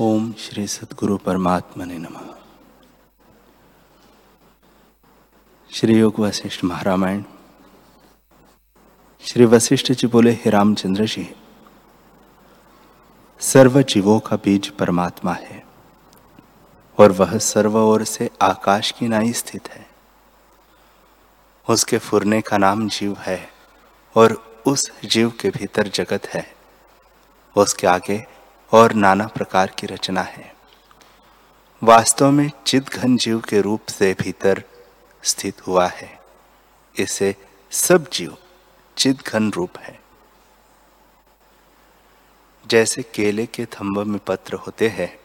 ओम श्री सदगुरु परमात्मा ने नम। श्री योग वशिष्ठ महारामायण। श्री वशिष्ठ जी बोले, हे रामचंद्र जी, सर्व जीवों का बीज परमात्मा है, और वह सर्व ओर से आकाश की नाई स्थित है। उसके फुरने का नाम जीव है, और उस जीव के भीतर जगत है। उसके आगे और नाना प्रकार की रचना है। वास्तव में चित घन जीव के रूप से भीतर स्थित हुआ है। इसे सब जीव चित घन रूप है। जैसे केले के थंब में पत्र होते हैं,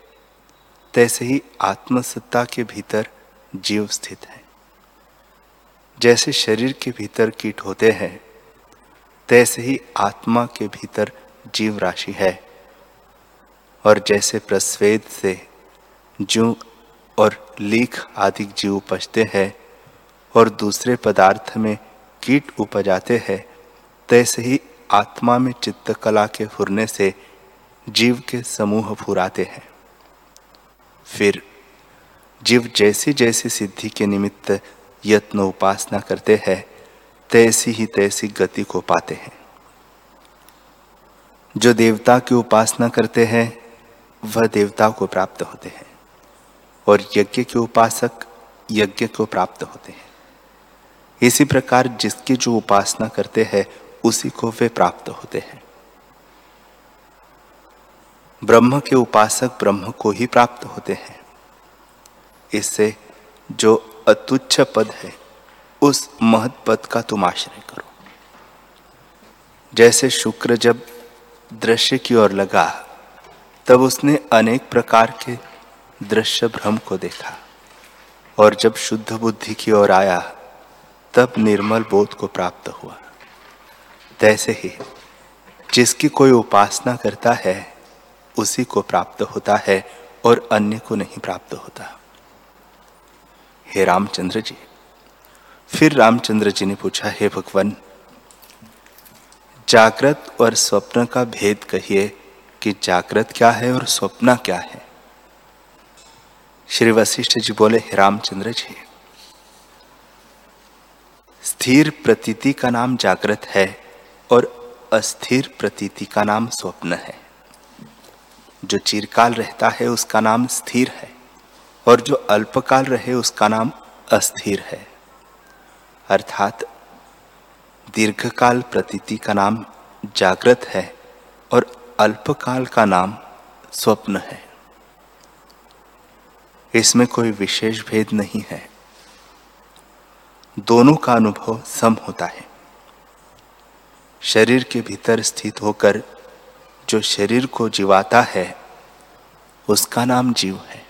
तैसे ही आत्मसत्ता के भीतर जीव स्थित है। जैसे शरीर के भीतर कीट होते हैं, तैसे ही आत्मा के भीतर जीव राशि है। और जैसे प्रस्वेद से जू और लीख आदि जीव उपजते हैं और दूसरे पदार्थ में कीट उपजाते हैं, तैसे ही आत्मा में चित्तकला के फुरने से जीव के समूह फुराते हैं। फिर जीव जैसी जैसी सिद्धि के निमित्त यत्न उपासना करते हैं, तैसी ही तैसी गति को पाते हैं। जो देवता की उपासना करते हैं वह देवता को प्राप्त होते हैं और यज्ञ के उपासक यज्ञ को प्राप्त होते हैं। इसी प्रकार जिसकी जो उपासना करते हैं, उसी को वे प्राप्त होते हैं। ब्रह्म के उपासक ब्रह्म को ही प्राप्त होते हैं। इससे जो अतुच्छ पद है, उस महत पद का तुम आश्रय करो। जैसे शुक्र जब दृश्य की ओर लगा तब उसने अनेक प्रकार के दृश्य भ्रम को देखा और जब शुद्ध बुद्धि की ओर आया, तब निर्मल बोध को प्राप्त हुआ। तैसे ही जिसकी कोई उपासना करता है, उसी को प्राप्त होता है और अन्य को नहीं प्राप्त होता। हे रामचंद्र जी, फिर रामचंद्र जी ने पूछा, हे भगवान, जागृत और स्वप्न का भेद कहिए कि जागृत क्या है और स्वप्न क्या है? श्री वशिष्ठ जी बोले रामचंद्र जी, स्थिर प्रतीति का नाम जागृत है और अस्थिर प्रतीति का नाम स्वप्न है। जो चिरकाल रहता है उसका नाम स्थिर है और जो अल्पकाल रहे उसका नाम अस्थिर है। अर्थात दीर्घकाल प्रतीति का नाम जागृत है और अल्पकाल का नाम स्वप्न है। इसमें कोई विशेष भेद नहीं है। दोनों का अनुभव सम होता है। शरीर के भीतर स्थित होकर जो शरीर को जीवाता है, उसका नाम जीव है।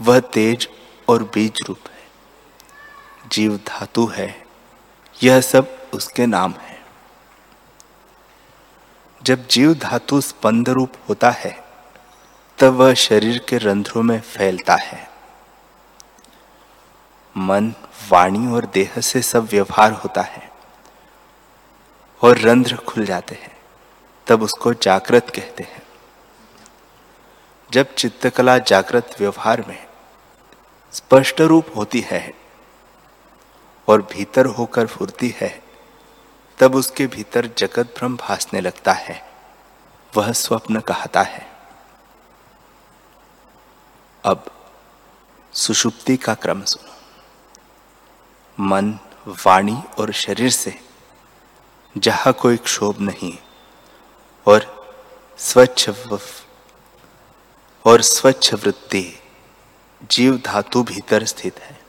वह तेज और बीज रूप है। जीव धातु है। यह सब उसके नाम है। जब जीव धातु स्पंद रूप होता है, तब वह शरीर के रंध्रों में फैलता है। मन, वाणी और देह से सब व्यवहार होता है और रंध्र खुल जाते हैं, तब उसको जागृत कहते हैं। जब चित्तकला जागृत व्यवहार में स्पष्ट रूप होती है और भीतर होकर फुरती है तब उसके भीतर जगत भ्रम भासने लगता है। वह स्वप्न कहता है। अब सुषुप्ति का क्रम सुनो। मन, वाणी और शरीर से जहाँ कोई क्षोभ नहीं और स्वच्छ और स्वच्छ वृत्ति जीव धातु भीतर स्थित है।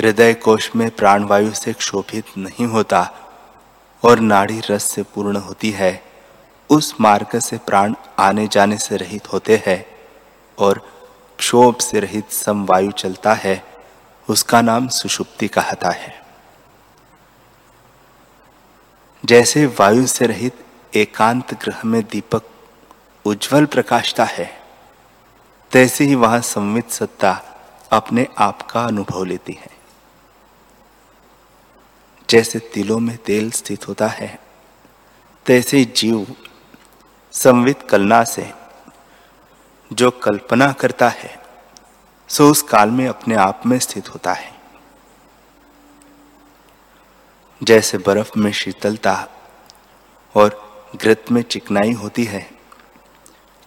हृदय कोश में प्राणवायु से क्षोभित नहीं होता और नाड़ी रस से पूर्ण होती है। उस मार्ग से प्राण आने जाने से रहित होते हैं और क्षोभ से रहित समवायु चलता है। उसका नाम सुषुप्ति कहता है। जैसे वायु से रहित एकांत ग्रह में दीपक उज्जवल प्रकाशता है, तैसे ही वहाँ संवित सत्ता अपने आप का अनुभव लेती है। जैसे तिलों में तेल स्थित होता है, तैसे जीव संवित कलना से जो कल्पना करता है, सो उस काल में अपने आप में स्थित होता है। जैसे बर्फ़ में शीतलता और घृत में चिकनाई होती है,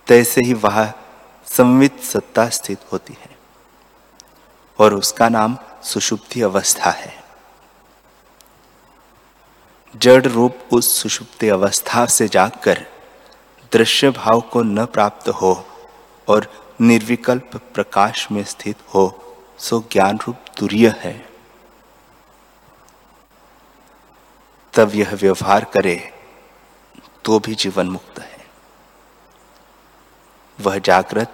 तैसे ही वह संवित सत्ता स्थित होती है और उसका नाम सुषुप्ति अवस्था है। जड़ रूप उस सुषुप्ति अवस्था से जागकर दृश्य भाव को न प्राप्त हो और निर्विकल्प प्रकाश में स्थित हो, सो ज्ञान रूप तुरीय है। तब यह व्यवहार करे तो भी जीवन मुक्त है। वह जागृत,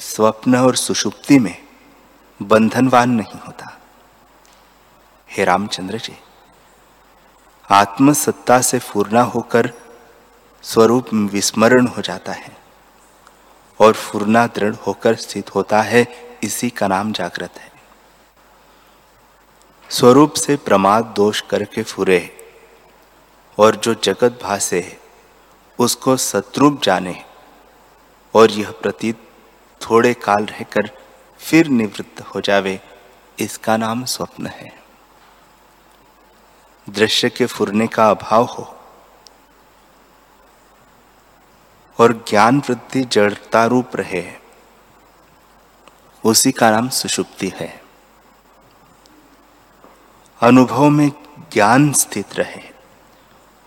स्वप्न और सुषुप्ति में बंधनवान नहीं होता। हे रामचंद्र जी। आत्मसत्ता से फूरना होकर स्वरूप विस्मरण हो जाता है और फूरना दृढ़ होकर स्थित होता है, इसी का नाम जागृत है। स्वरूप से प्रमाद दोष करके फुरे और जो जगत भासे उसको सत्रूप जाने और यह प्रतीत थोड़े काल रहकर फिर निवृत्त हो जावे, इसका नाम स्वप्न है। दृश्य के फुरने का अभाव हो और ज्ञान वृद्धि जड़ता रूप रहे उसी का नाम सुषुप्ति है। अनुभव में ज्ञान स्थित रहे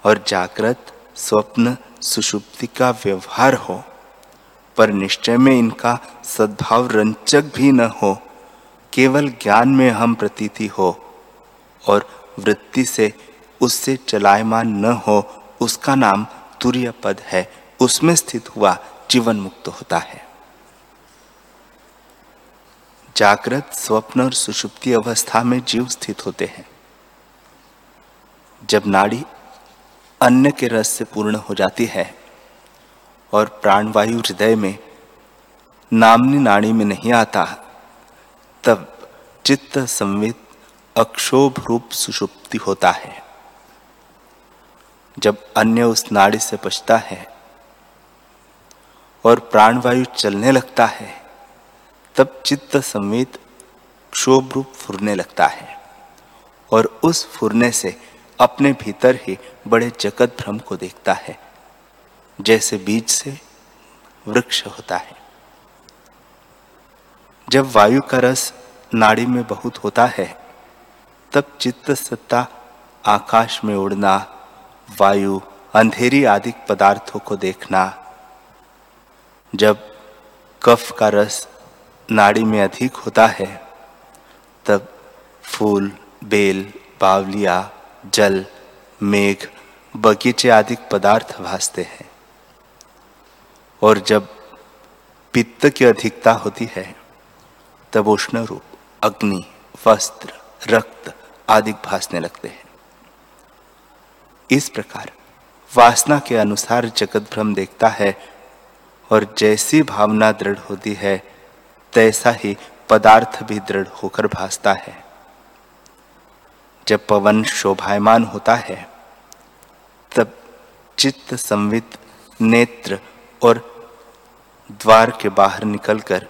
और जागृत स्वप्न सुषुप्ति का व्यवहार हो, पर निश्चय में इनका सद्भाव रंचक भी न हो। केवल ज्ञान में हम प्रतीति हो और वृत्ति से उससे चलायमान न हो, उसका नाम तुर्य पद है। उसमें स्थित हुआ जीवन मुक्त होता है। जागृत, स्वप्न और सुषुप्ति अवस्था में जीव स्थित होते हैं। जब नाड़ी अन्न के रस से पूर्ण हो जाती है और प्राणवायु हृदय में नामनी नाड़ी में नहीं आता, तब चित्त संवित अक्षोभ रूप सुषुप्ति होता है। जब अन्य उस नाड़ी से बचता है और प्राणवायु चलने लगता है, तब चित्त संवित क्षोभ रूप फुरने लगता है और उस फुरने से अपने भीतर ही बड़े जगत भ्रम को देखता है, जैसे बीज से वृक्ष होता है। जब वायु का रस नाड़ी में बहुत होता है तब चित्त सत्ता आकाश में उड़ना, वायु, अंधेरी आदि पदार्थों को देखना। जब कफ का रस नाड़ी में अधिक होता है, तब फूल, बेल, बावलिया, जल, मेघ, बगीचे आदि पदार्थ भासते हैं। और जब पित्त की अधिकता होती है, तब उष्ण रूप, अग्नि, वस्त्र, रक्त आदि भासने लगते हैं। इस प्रकार वासना के अनुसार जगत भ्रम देखता है और जैसी भावना दृढ़ होती है, तैसा ही पदार्थ भी दृढ़ होकर भासता है। जब पवन शोभायमान होता है, तब चित्त संवित नेत्र और द्वार के बाहर निकलकर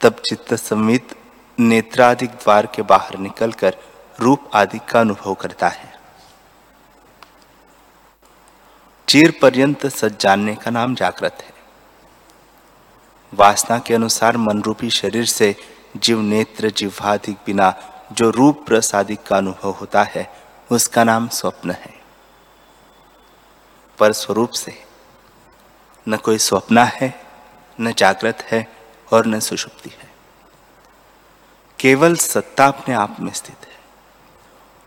तब चित्त संवित नेत्राधिक द्वार के बाहर निकलकर रूप आदि का अनुभव करता है। चीर पर्यंत सच जानने का नाम जागृत है। वासना के अनुसार मन रूपी शरीर से जीव नेत्र जिह्वाधिक बिना जो रूप प्रसादिक का अनुभव होता है, उसका नाम स्वप्न है। पर स्वरूप से न कोई स्वप्न है, न जागृत है और न सुषुप्ति है। केवल सत्ता अपने आप में स्थित है।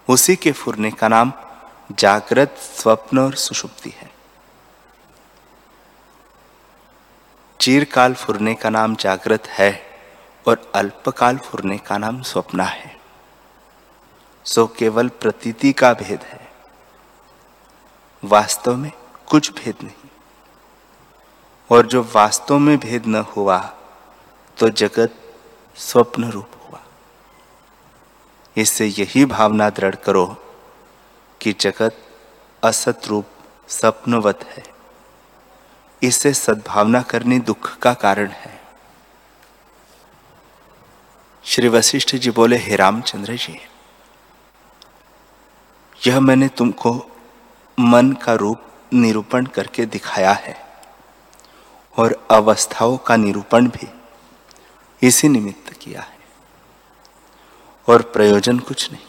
उसी के फुरने का नाम जागृत, स्वप्न और सुषुप्ति है। चीरकाल फुरने का नाम जागृत है और अल्पकाल फुरने का नाम स्वप्न है। सो केवल प्रतीति का भेद है। वास्तव में कुछ भेद नहीं। और जो वास्तव में भेद न हुआ तो जगत स्वप्न रूप इससे यही भावना दृढ़ करो कि जगत असत रूप स्वप्नवत है। इससे सद्भावना करनी दुख का कारण है। श्री वशिष्ठ जी बोले, हे रामचंद्र जी, यह मैंने तुमको मन का रूप निरूपण करके दिखाया है और अवस्थाओं का निरूपण भी इसी निमित्त किया है। और प्रयोजन कुछ नहीं।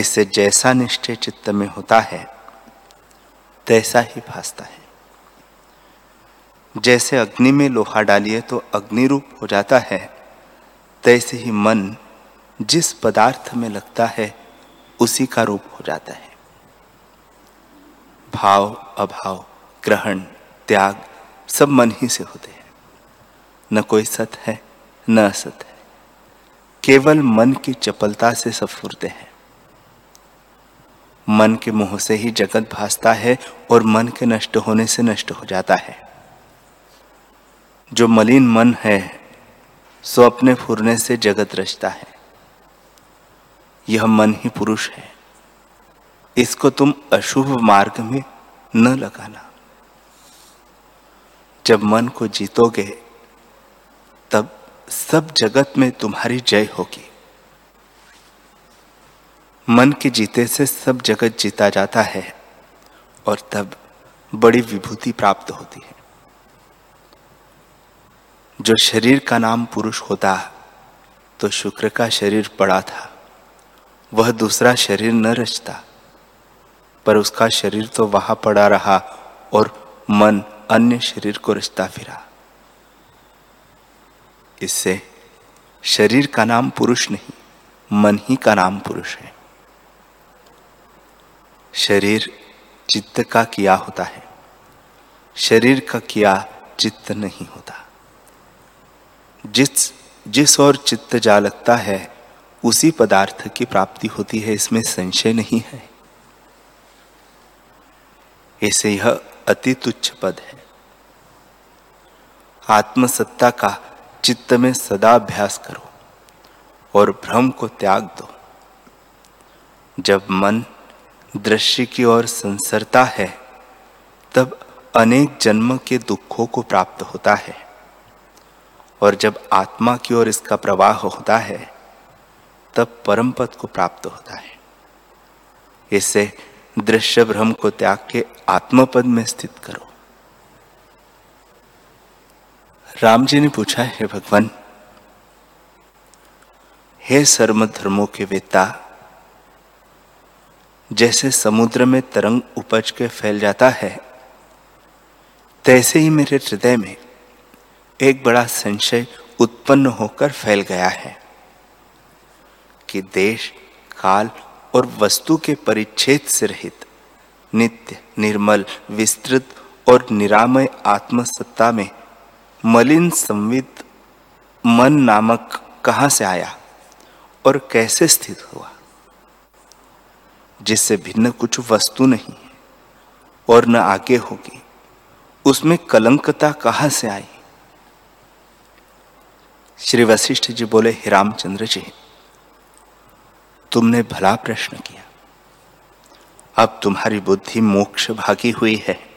इससे जैसा निश्चय चित्त में होता है, तैसा ही भासता है। जैसे अग्नि में लोहा डालिए तो अग्नि रूप हो जाता है, तैसे ही मन जिस पदार्थ में लगता है, उसी का रूप हो जाता है। भाव, अभाव, ग्रहण, त्याग सब मन ही से होते हैं। न कोई सत है, न असत है। केवल मन की चपलता से सब हैं। मन के मुँह से ही जगत भासता है और मन के नष्ट होने से नष्ट हो जाता है। जो मलिन मन है, सो अपने फुरने से जगत रचता है। यह मन ही पुरुष है। इसको तुम अशुभ मार्ग में न लगाना। जब मन को जीतोगे, तब सब जगत में तुम्हारी जय होगी। मन के जीते से सब जगत जीता जाता है और तब बड़ी विभूति प्राप्त होती है। जो शरीर का नाम पुरुष होता तो शुक्र का शरीर पड़ा था। वह दूसरा शरीर न रचता, पर उसका शरीर तो वहाँ पड़ा रहा और मन अन्य शरीर को रचता फिरा। इससे शरीर का नाम पुरुष नहीं, मन ही का नाम पुरुष है। शरीर चित्त का किया होता है। शरीर का किया चित्त नहीं होता। जिस जिस और चित्त जा लगता है, उसी पदार्थ की प्राप्ति होती है, इसमें संशय नहीं है। ऐसे यह अति तुच्छ पद है। आत्मसत्ता का चित्त में सदा अभ्यास करो और भ्रम को त्याग दो। जब मन दृश्य की ओर संसरता है, तब अनेक जन्म के दुखों को प्राप्त होता है और जब आत्मा की ओर इसका प्रवाह होता है, तब परम पद को प्राप्त होता है। इसे दृश्य भ्रम को त्याग के आत्मपद में स्थित करो। राम जी ने पूछा, है भगवान, हे सर्व धर्मों के वेता जैसे समुद्र में तरंग उपज के फैल जाता है, तैसे ही मेरे हृदय में एक बड़ा संशय उत्पन्न होकर फैल गया है कि देश, काल और वस्तु के परिच्छेद से रहित नित्य, निर्मल, विस्तृत और निरामय आत्मसत्ता में मलिन संवित मन नामक कहाँ से आया और कैसे स्थित हुआ? जिससे भिन्न कुछ वस्तु नहीं और न आगे होगी, उसमें कलंकता कहाँ से आई? श्री वशिष्ठ जी बोले, हे रामचंद्र जी, तुमने भला प्रश्न किया। अब तुम्हारी बुद्धि मोक्ष भागी हुई है।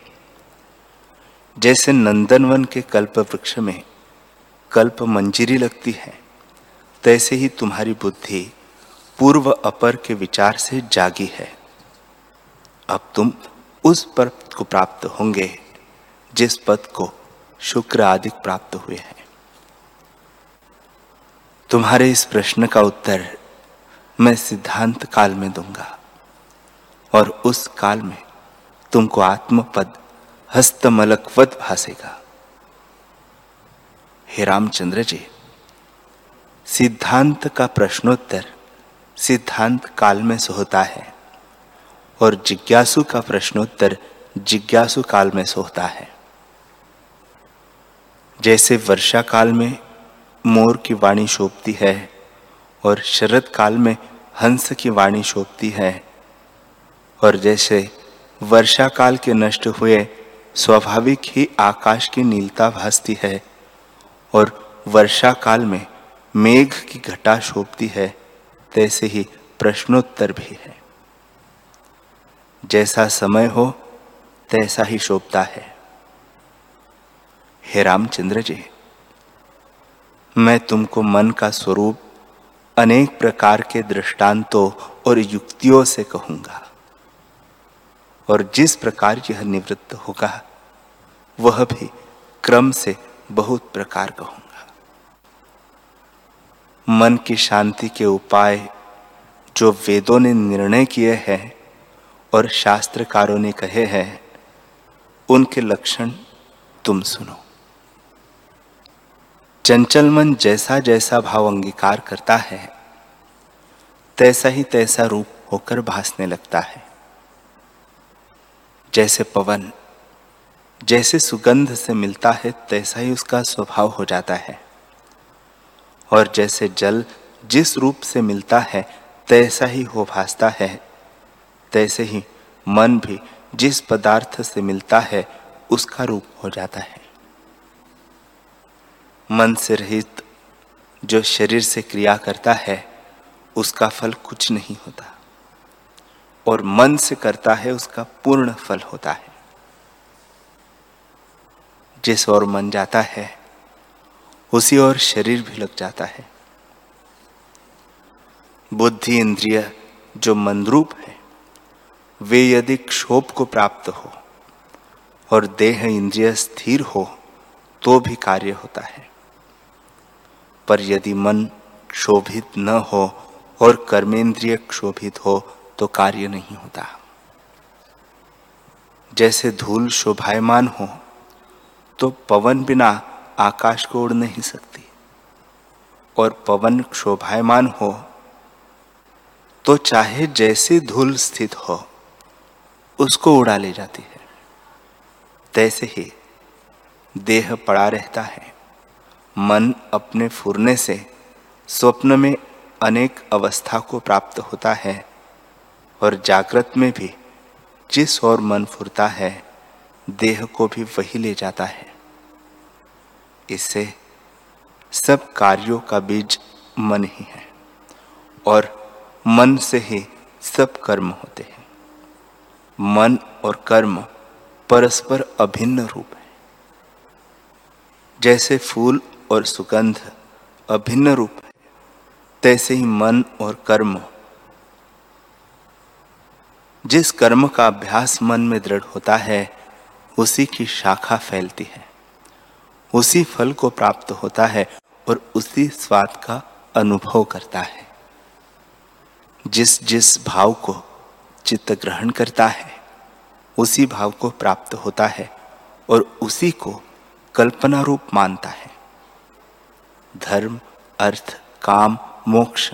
जैसे नंदनवन के कल्प वृक्ष में कल्प मंजिरी लगती है, तैसे ही तुम्हारी बुद्धि पूर्व अपर के विचार से जागी है। अब तुम उस पद को प्राप्त होंगे, जिस पद को शुक्र आदि प्राप्त हुए हैं। तुम्हारे इस प्रश्न का उत्तर मैं सिद्धांत काल में दूँगा, और उस काल में तुमको आत्मपद हस्तमलकवत भासेगा। हे रामचंद्र जी, सिद्धांत का प्रश्नोत्तर सिद्धांत काल में से होता है और जिज्ञासु का प्रश्नोत्तर जिज्ञासु काल में से होता है। जैसे वर्षा काल में मोर की वाणी शोभती है और शरद काल में हंस की वाणी शोभती है और जैसे वर्षा काल के नष्ट हुए स्वाभाविक ही आकाश की नीलता भासती है और वर्षा काल में मेघ की घटा शोभती है, तैसे ही प्रश्नोत्तर भी है। जैसा समय हो, तैसा ही शोभता है। हे रामचंद्र जी, मैं तुमको मन का स्वरूप अनेक प्रकार के दृष्टांतों और युक्तियों से कहूँगा और जिस प्रकार यह निवृत्त होगा वह भी क्रम से बहुत प्रकार कहूँगा मन की शांति के उपाय जो वेदों ने निर्णय किए हैं और शास्त्रकारों ने कहे हैं, उनके लक्षण तुम सुनो। चंचल मन जैसा जैसा भाव अंगीकार करता है, तैसा ही तैसा रूप होकर भासने लगता है। जैसे पवन जैसे सुगंध से मिलता है, तैसा ही उसका स्वभाव हो जाता है। और जैसे जल जिस रूप से मिलता है, तैसा ही हो भासता है। तैसे ही मन भी जिस पदार्थ से मिलता है, उसका रूप हो जाता है। मन से रहित जो शरीर से क्रिया करता है, उसका फल कुछ नहीं होता। और मन से करता है, उसका पूर्ण फल होता है। जिस ओर मन जाता है, उसी ओर शरीर भी लग जाता है। बुद्धि इंद्रिय जो मनरूप है, वे यदि क्षोभ को प्राप्त हो और देह इंद्रिय स्थिर हो तो भी कार्य होता है। पर यदि मन क्षोभित न हो और कर्मेंद्रिय क्षोभित हो तो कार्य नहीं होता। जैसे धूल शोभायमान हो तो पवन बिना आकाश को उड़ नहीं सकती। और पवन शोभायमान हो तो चाहे जैसी धूल स्थित हो, उसको उड़ा ले जाती है। तैसे ही देह पड़ा रहता है। मन अपने फुरने से स्वप्न में अनेक अवस्था को प्राप्त होता है, और जागृत में भी जिस और मन फुरता है देह को भी वही ले जाता है। इससे सब कार्यों का बीज मन ही है और मन से ही सब कर्म होते हैं। मन और कर्म परस्पर अभिन्न रूप है। जैसे फूल और सुगंध अभिन्न रूप है, तैसे ही मन और कर्म। जिस कर्म का अभ्यास मन में दृढ़ होता है उसी की शाखा फैलती है। उसी फल को प्राप्त होता है और उसी स्वाद का अनुभव करता है। जिस जिस भाव को चित्त ग्रहण करता है, उसी भाव को प्राप्त होता है और उसी को कल्पना रूप मानता है। धर्म, अर्थ, काम, मोक्ष,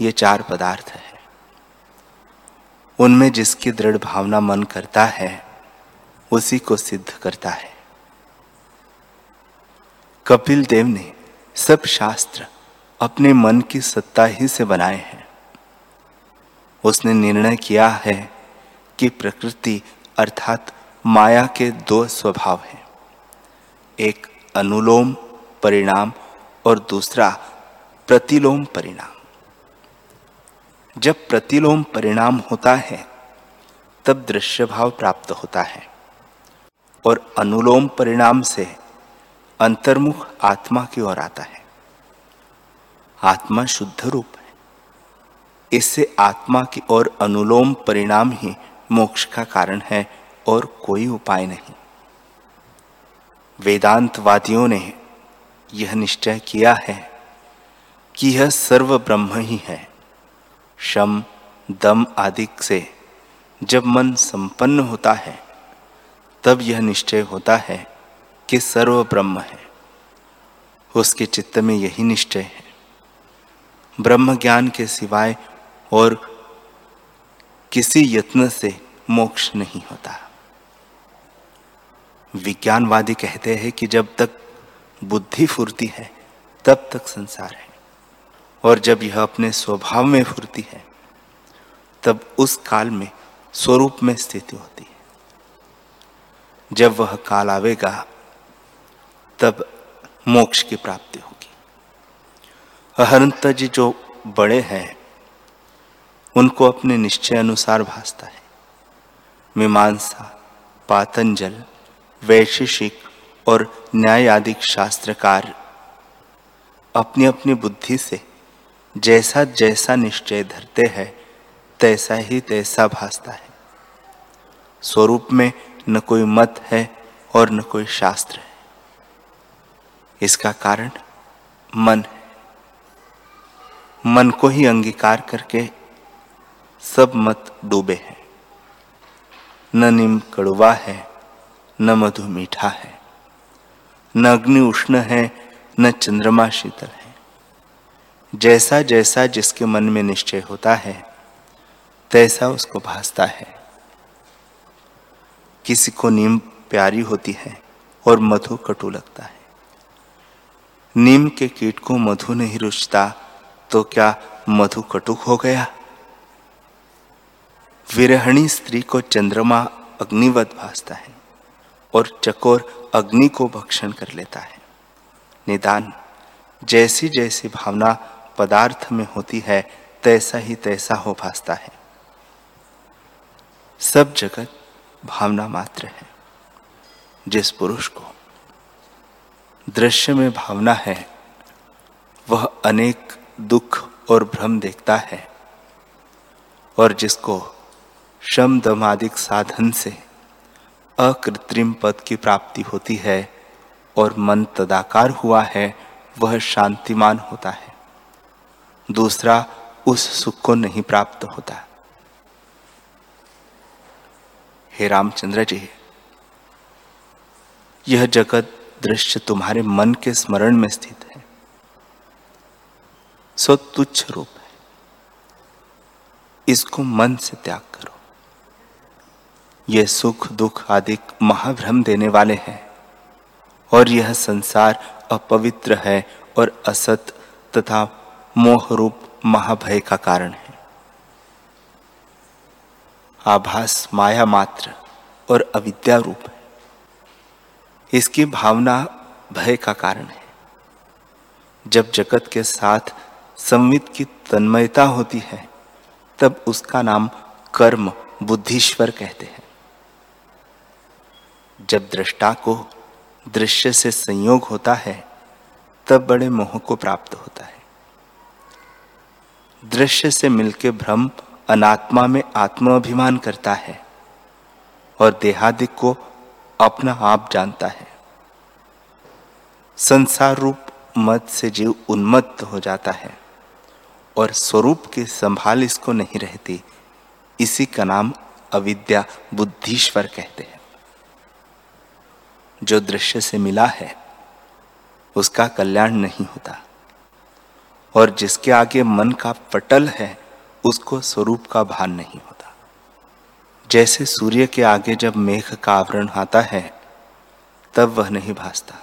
ये चार पदार्थ है। उनमें जिसकी दृढ़ भावना मन करता है उसी को सिद्ध करता है। कपिल देव ने सब शास्त्र अपने मन की सत्ता ही से बनाए हैं। उसने निर्णय किया है कि प्रकृति अर्थात माया के दो स्वभाव हैं। एक अनुलोम परिणाम और दूसरा प्रतिलोम परिणाम। जब प्रतिलोम परिणाम होता है, तब दृश्य भाव प्राप्त होता है। और अनुलोम परिणाम से अंतर्मुख आत्मा की ओर आता है। आत्मा शुद्ध रूप है। इससे आत्मा की ओर अनुलोम परिणाम ही मोक्ष का कारण है और कोई उपाय नहीं। वेदांतवादियों ने यह निश्चय किया है कि यह सर्व ब्रह्म ही है। शम, दम आदि से जब मन संपन्न होता है तब यह निश्चय होता है कि सर्व ब्रह्म है। उसके चित्त में यही निश्चय है। ब्रह्म ज्ञान के सिवाय और किसी यत्न से मोक्ष नहीं होता। विज्ञानवादी कहते हैं कि जब तक बुद्धि फुरती है, तब तक संसार है। और जब यह अपने स्वभाव में फुरती है, तब उस काल में स्वरूप में स्थिति होती है। जब वह काल आवेगा, तब मोक्ष की प्राप्ति होगी। अहंत जी जो बड़े हैं, उनको अपने निश्चय अनुसार भासता है। मीमांसा, पातंजल, वैशेषिक और न्यायादिक शास्त्रकार अपनी अपनी बुद्धि से जैसा जैसा निश्चय धरते हैं, तैसा ही तैसा भासता है। स्वरूप में न कोई मत है और न कोई शास्त्र है। इसका कारण मन है। मन को ही अंगीकार करके सब मत डूबे हैं। न निम कड़वा है, न मधु मीठा है। न अग्नि उष्ण है, न चंद्रमा शीतल है। जैसा जैसा जिसके मन में निश्चय होता है, तैसा उसको भासता है। किसी को नीम प्यारी होती है और मधु कटु लगता है। नीम के कीट को मधु नहीं रुचता तो क्या मधु कटुक हो गया? विरहणी स्त्री को चंद्रमा अग्निवत भासता है और चकोर अग्नि को भक्षण कर लेता है। निदान जैसी जैसी भावना पदार्थ में होती है, तैसा ही तैसा हो भासता है। सब जगत भावना मात्र है। जिस पुरुष को दृश्य में भावना है, वह अनेक दुख और भ्रम देखता है और जिसको शम दमादिक साधन से अकृत्रिम पद की प्राप्ति होती है और मन तदाकार हुआ है, वह शांतिमान होता है। दूसरा उस सुख को नहीं प्राप्त होता। हे रामचंद्र जी, यह जगत दृश्य तुम्हारे मन के स्मरण में स्थित है। सो तुच्छ रूप है। इसको मन से त्याग करो। ये सुख दुख आदि महाभ्रम देने वाले हैं और यह संसार अपवित्र है और असत तथा मोह रूप महाभय का कारण है। आभास, माया मात्र और अविद्या रूप है। इसकी भावना भय का कारण है। जब जगत के साथ संवित की तन्मयता होती है, तब उसका नाम कर्म बुद्धिश्वर कहते हैं। जब दृष्टा को दृश्य से संयोग होता है, तब बड़े मोह को प्राप्त होता है। दृश्य से मिलके भ्रम अनात्मा में आत्माभिमान करता है और देहादिक को अपना आप जानता है। संसार रूप मत से जीव उन्मत्त हो जाता है और स्वरूप की संभाल इसको नहीं रहती। इसी का नाम अविद्या बुद्धिश्वर कहते हैं। जो दृश्य से मिला है, उसका कल्याण नहीं होता। और जिसके आगे मन का पटल है उसको स्वरूप का भान नहीं होता। जैसे सूर्य के आगे जब मेघ का आवरण आता है, तब वह नहीं भासता।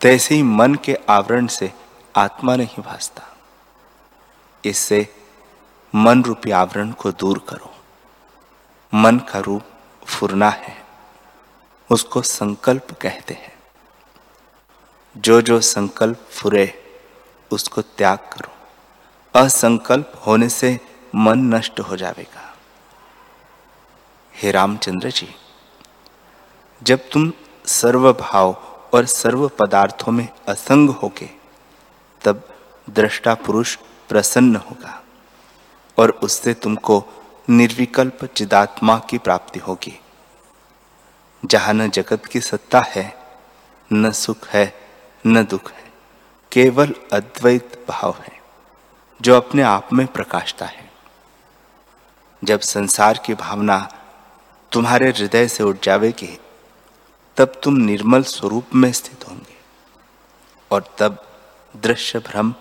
तैसे ही मन के आवरण से आत्मा नहीं भासता। इससे मन रूपी आवरण को दूर करो। मन का रूप फुरना है। उसको संकल्प कहते हैं। जो जो संकल्प फुरे, उसको त्याग करो। असंकल्प होने से मन नष्ट हो जाएगा। हे रामचंद्र जी, जब तुम सर्व भाव और सर्व पदार्थों में असंग होके तब दृष्टा पुरुष प्रसन्न होगा और उससे तुमको निर्विकल्प चिदात्मा की प्राप्ति होगी। जहाँ न जगत की सत्ता है, न सुख है, न दुख है, केवल अद्वैत भाव है। जो अपने आप में प्रकाशता है। जब संसार की भावना तुम्हारे हृदय से उठ जाएगी तब तुम निर्मल स्वरूप में स्थित होंगे और तब दृश्य भ्रम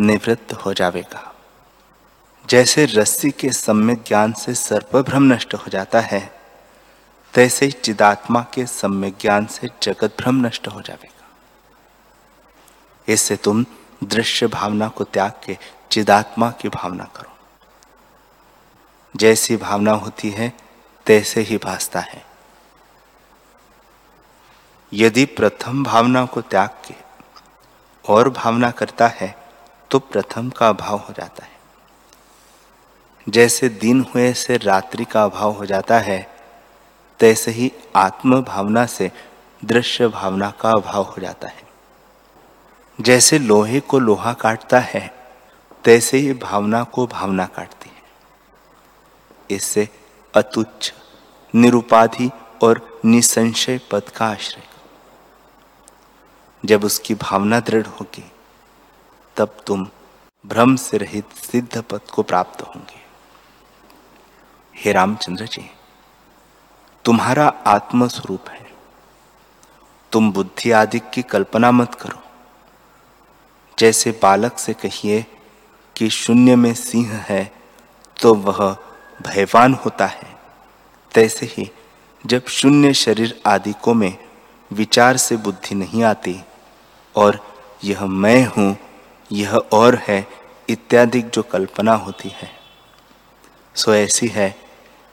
निवृत्त हो जाएगा जैसे रस्सी के सम्यक ज्ञान से सर्प भ्रम नष्ट हो जाता है, तैसे ही चिदात्मा के सम्यक ज्ञान से जगत भ्रम नष्ट हो जाएगा इससे तुम दृश्य भावना को त्याग के चिदात्मा की भावना करो। जैसी भावना होती है, तैसे ही भासता है। यदि प्रथम भावना को त्याग के और भावना करता है तो प्रथम का अभाव हो जाता है। जैसे दिन हुए से रात्रि का अभाव हो जाता है, तैसे ही आत्म भावना से दृश्य भावना का अभाव हो जाता है। जैसे लोहे को लोहा काटता है तैसे ही भावना को भावना काटती है। इससे अतुच्छ, निरुपाधि और निसंशय पद का आश्रय। जब उसकी भावना दृढ़ होगी, तब तुम भ्रम से रहित सिद्ध पद को प्राप्त होंगे। हे रामचंद्र जी, तुम्हारा आत्म स्वरूप है। तुम बुद्धि आदि की कल्पना मत करो। जैसे बालक से कहिए कि शून्य में सिंह है तो वह भयवान होता है। तैसे ही जब शून्य शरीर आदि को में विचार से बुद्धि नहीं आती और यह मैं हूँ, यह और है, इत्यादि जो कल्पना होती है, सो ऐसी है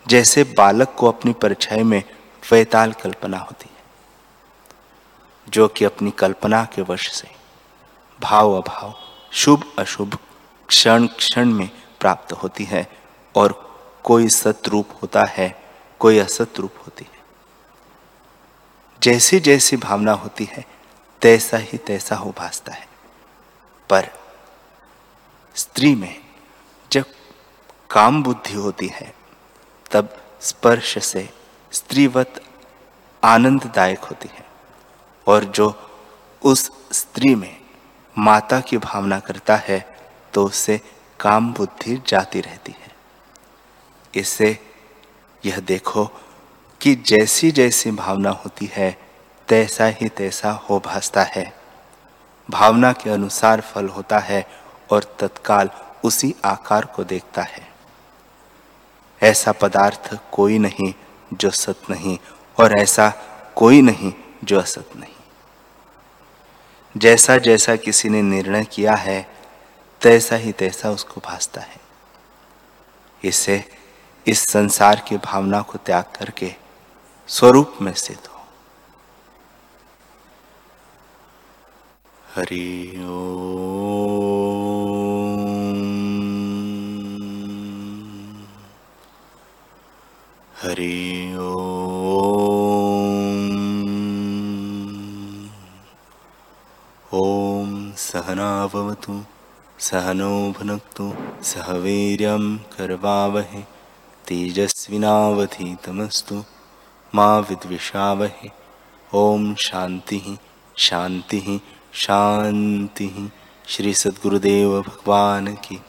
जैसे बालक को अपनी परछाई में वैताल कल्पना होती है, जो कि अपनी कल्पना के वश से भाव अभाव, शुभ अशुभ क्षण क्षण में प्राप्त होती है और कोई सतरूप होता है, कोई असत रूप होती है। जैसी जैसी भावना होती है, तैसा ही तैसा हो भासता है। पर स्त्री में जब काम बुद्धि होती है, तब स्पर्श से स्त्रीवत आनंददायक होती है और जो उस स्त्री में माता की भावना करता है तो उससे काम बुद्धि जाती रहती है। इससे यह देखो कि जैसी जैसी भावना होती है, तैसा ही तैसा हो भासता है। भावना के अनुसार फल होता है और तत्काल उसी आकार को देखता है। ऐसा पदार्थ कोई नहीं जो सत नहीं और ऐसा कोई नहीं जो असत नहीं। जैसा जैसा किसी ने निर्णय किया है तैसा ही तैसा उसको भासता है। इसे इस संसार की भावना को त्याग करके स्वरूप में स्थित हो। हरि हरि ओम सहनावतु। सहनो भुनक्तु, सह वीर्यं कर्वावहे, तेजस्विनावधीतमस्तु, माँ विद्विषावहे। ओम शांति शांति शांति श्री सद्गुरुदेव भगवान की